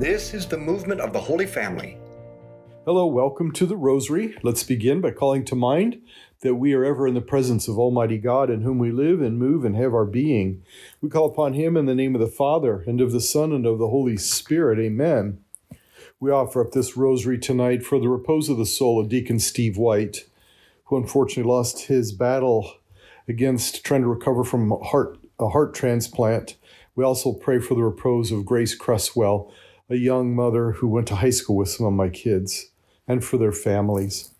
This is the movement of the Holy Family. Hello, welcome to the Rosary. Let's begin by calling to mind that we are ever in the presence of Almighty God in whom we live and move and have our being. We call upon Him in the name of the Father, and of the Son, and of the Holy Spirit. Amen. We offer up this Rosary tonight for the repose of the soul of Deacon Steve White, who unfortunately lost his battle against trying to recover from a heart, a heart transplant. We also pray for the repose of Grace Cresswell, a young mother who went to high school with some of my kids, and for their families.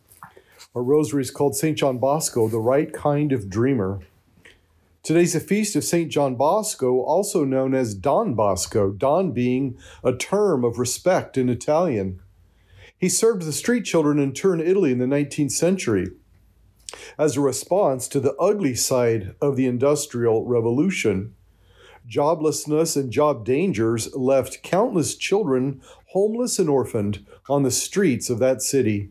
Our rosary is called St. John Bosco, the right kind of dreamer. Today's a feast of St. John Bosco, also known as Don Bosco, Don being a term of respect in Italian. He served the street children in Turin, Italy in the 19th century as a response to the ugly side of the Industrial Revolution. Joblessness and job dangers left countless children homeless and orphaned on the streets of that city.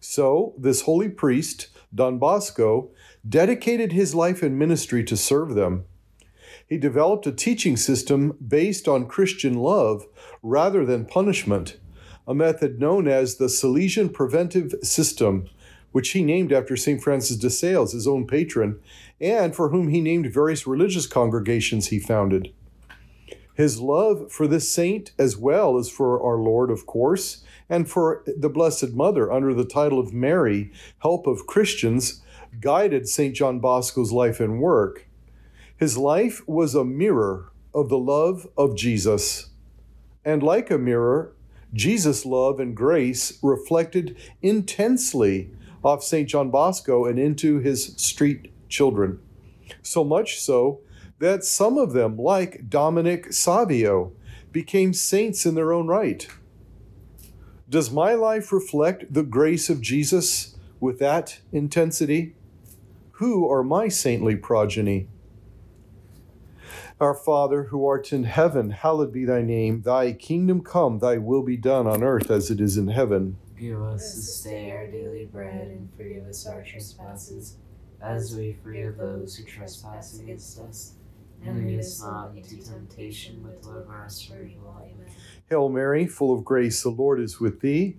So, this holy priest, Don Bosco, dedicated his life and ministry to serve them. He developed a teaching system based on Christian love rather than punishment, a method known as the Salesian Preventive System, which he named after St. Francis de Sales, his own patron, and for whom he named various religious congregations he founded. His love for this saint, as well as for our Lord, of course, and for the Blessed Mother under the title of Mary, Help of Christians, guided St. John Bosco's life and work. His life was a mirror of the love of Jesus. And like a mirror, Jesus' love and grace reflected intensely off St. John Bosco and into his street children. So much so that some of them, like Dominic Savio, became saints in their own right. Does my life reflect the grace of Jesus with that intensity? Who are my saintly progeny? Our Father, who art in heaven, hallowed be thy name. Thy kingdom come, thy will be done on earth as it is in heaven. Give us this day our daily bread, and forgive us our trespasses, as we forgive those who trespass against us. And lead us not into temptation, but deliver us from evil. Amen. Hail Mary, full of grace, the Lord is with thee.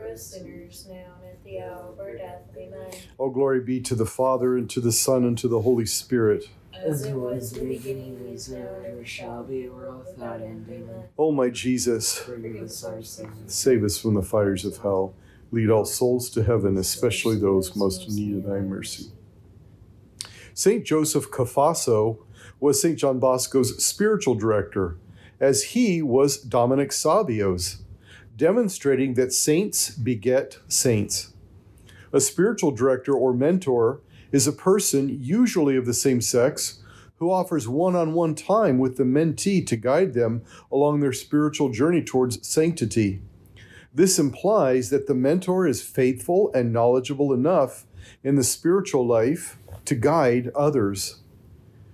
us sinners, now and at the hour of our death. Amen. All glory be to the Father, and to the Son, and to the Holy Spirit. As it was in the beginning, is now, and ever shall be, world without end. Amen. O my Jesus, Forgive us our sins. save us from the fires of hell. Lead all souls to heaven, especially those most in need of thy mercy. St. Joseph Cafasso was St. John Bosco's spiritual director, as he was Dominic Savio's. Demonstrating that saints beget saints. A spiritual director or mentor is a person, usually of the same sex, who offers one on one time with the mentee to guide them along their spiritual journey towards sanctity. This implies that the mentor is faithful and knowledgeable enough in the spiritual life to guide others.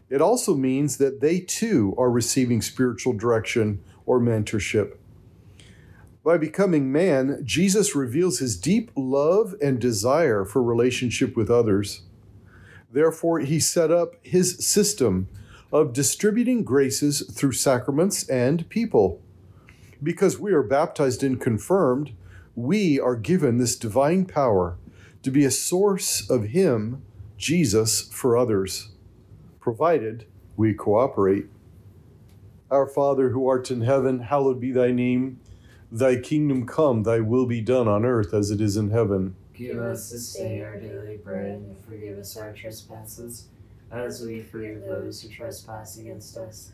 It also means that they too are receiving spiritual direction or mentorship. By becoming man, Jesus reveals his deep love and desire for relationship with others. Therefore, he set up his system of distributing graces through sacraments and people. Because we are baptized and confirmed, we are given this divine power to be a source of Him, Jesus, for others, provided we cooperate. Our Father who art in heaven, hallowed be thy name. Thy kingdom come, thy will be done on earth as it is in heaven. Give us this day our daily bread, and forgive us our trespasses, as we forgive those who trespass against us.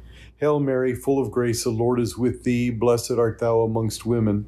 Hail Mary, full of grace, the Lord is with thee. Blessed art thou amongst women,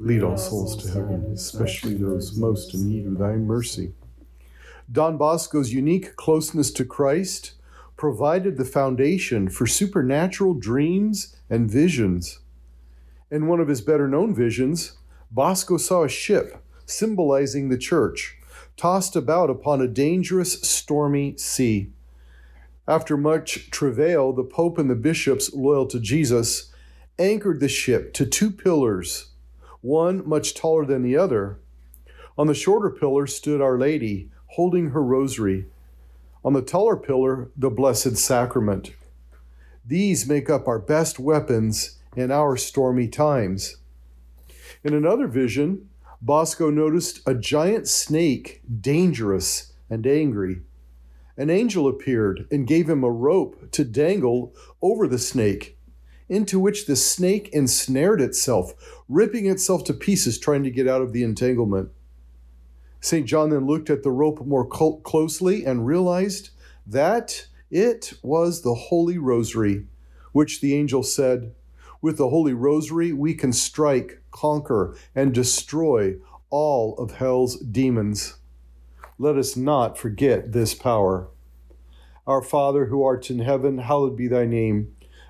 Lead all souls to heaven, especially those most in need of thy mercy. Don Bosco's unique closeness to Christ provided the foundation for supernatural dreams and visions. In one of his better known visions, Bosco saw a ship symbolizing the church tossed about upon a dangerous, stormy sea. After much travail, the Pope and the bishops, loyal to Jesus, anchored the ship to two pillars, one much taller than the other. On the shorter pillar stood Our Lady, holding her rosary. On the taller pillar, the Blessed Sacrament. These make up our best weapons in our stormy times. In another vision, Bosco noticed a giant snake, dangerous and angry. An angel appeared and gave him a rope to dangle over the snake, into which the snake ensnared itself, ripping itself to pieces trying to get out of the entanglement. St. John then looked at the rope more cl- closely and realized that it was the Holy Rosary, which the angel said, With the Holy Rosary, we can strike, conquer, and destroy all of hell's demons. Let us not forget this power. Our Father, who art in heaven, hallowed be thy name.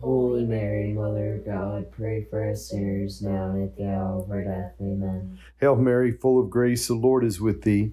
Holy Mary, Mother of God, pray for us sinners, now and at the hour of our death. Amen. Hail Mary, full of grace, the Lord is with thee.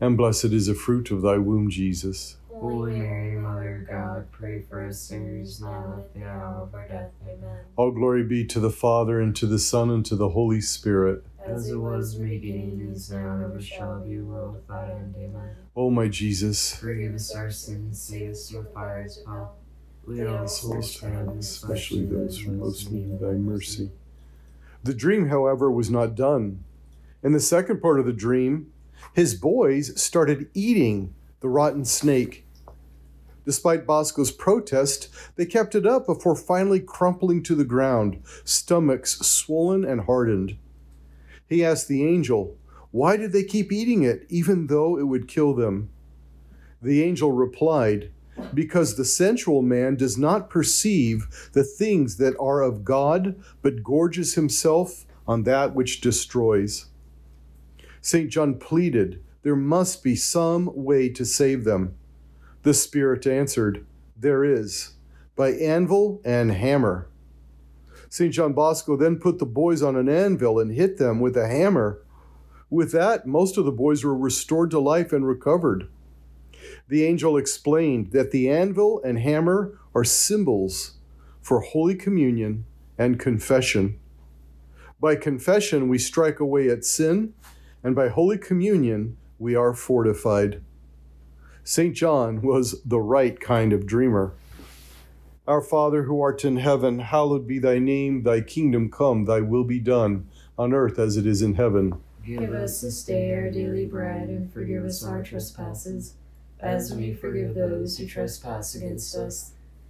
and blessed is the fruit of thy womb, Jesus. Holy Mary, Mother of God, pray for us sinners, now and at the hour of our death. Amen. All glory be to the Father, and to the Son, and to the Holy Spirit. As it was in the beginning, is now, and ever shall be, world without end. Amen. O my Jesus, Forgive us our sins, save us from the fires of hell. Lead all souls to heaven, especially those who most need need thy mercy. The dream, however, was not done. In the second part of the dream, his boys started eating the rotten snake. Despite Bosco's protest, they kept it up before finally crumpling to the ground, stomachs swollen and hardened. He asked the angel, Why did they keep eating it, even though it would kill them? The angel replied, Because the sensual man does not perceive the things that are of God, but gorges himself on that which destroys. St. John pleaded, There must be some way to save them. The Spirit answered, There is, by anvil and hammer. St. John Bosco then put the boys on an anvil and hit them with a hammer. With that, most of the boys were restored to life and recovered. The angel explained that the anvil and hammer are symbols for Holy Communion and confession. By confession, we strike away at sin, and by Holy Communion, we are fortified. St. John was the right kind of dreamer. Our Father who art in heaven, hallowed be thy name, thy kingdom come, thy will be done, on earth as it is in heaven. Give us this day our daily bread, and forgive us our trespasses, as we forgive those who trespass against us.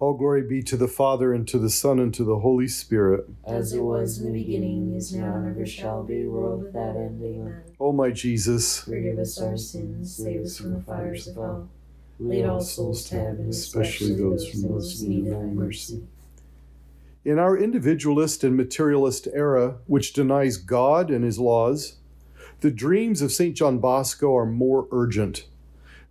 All glory be to the Father, and to the Son, and to the Holy Spirit. As it was in the beginning, is now, and ever shall be, world without end. Amen. O my Jesus, Forgive us our sins, save us from the fires of hell. Lead all souls to heaven, especially those who most need thy mercy. in our individualist and materialist era, which denies God and his laws, the dreams of St. John Bosco are more urgent.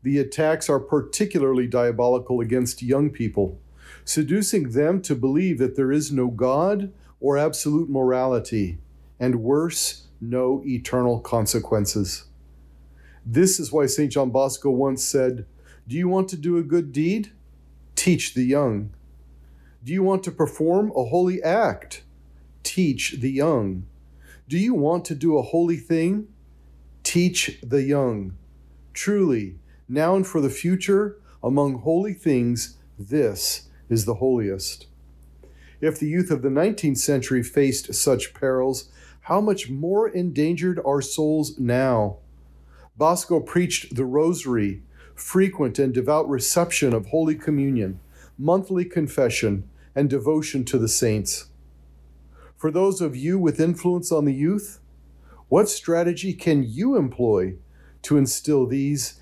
The attacks are particularly diabolical against young people, seducing them to believe that there is no God or absolute morality, and worse, no eternal consequences. This is why St. John Bosco once said, Do you want to do a good deed? Teach the young. Do you want to perform a holy act? Teach the young. Do you want to do a holy thing? Teach the young. Truly, now and for the future, among holy things, this is the holiest. If the youth of the 19th century faced such perils, how much more endangered are souls now? Bosco preached the rosary, frequent and devout reception of Holy Communion, monthly confession, and devotion to the saints. For those of you with influence on the youth, what strategy can you employ to instill these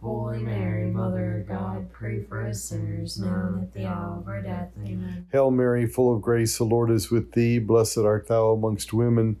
Holy Mary, Mother of God, pray for us sinners, now and at the hour of our death. Amen. Hail Mary, full of grace, the Lord is with thee. Blessed art thou amongst women,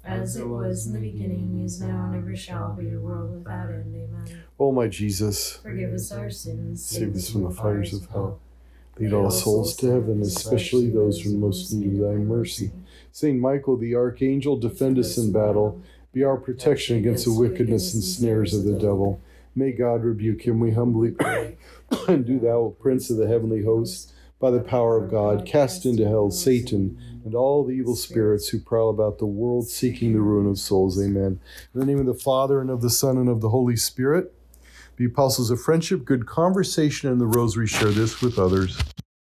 As it was in the beginning, is now, and ever shall be, a world without end. Amen. O my Jesus, Forgive us our sins, save us from the fires of hell. Lead all souls to heaven, especially those who most need thy mercy. Saint Michael the Archangel, defend us in battle. Be our protection against the wickedness and snares of the devil. May God rebuke him, we humbly pray. and do thou, Prince of the heavenly host, by the power of God, cast into hell Satan and all the evil spirits who prowl about the world seeking the ruin of souls. Amen. In the name of the Father, and of the Son, and of the Holy Spirit, be apostles of friendship, good conversation, and the rosary. Share this with others.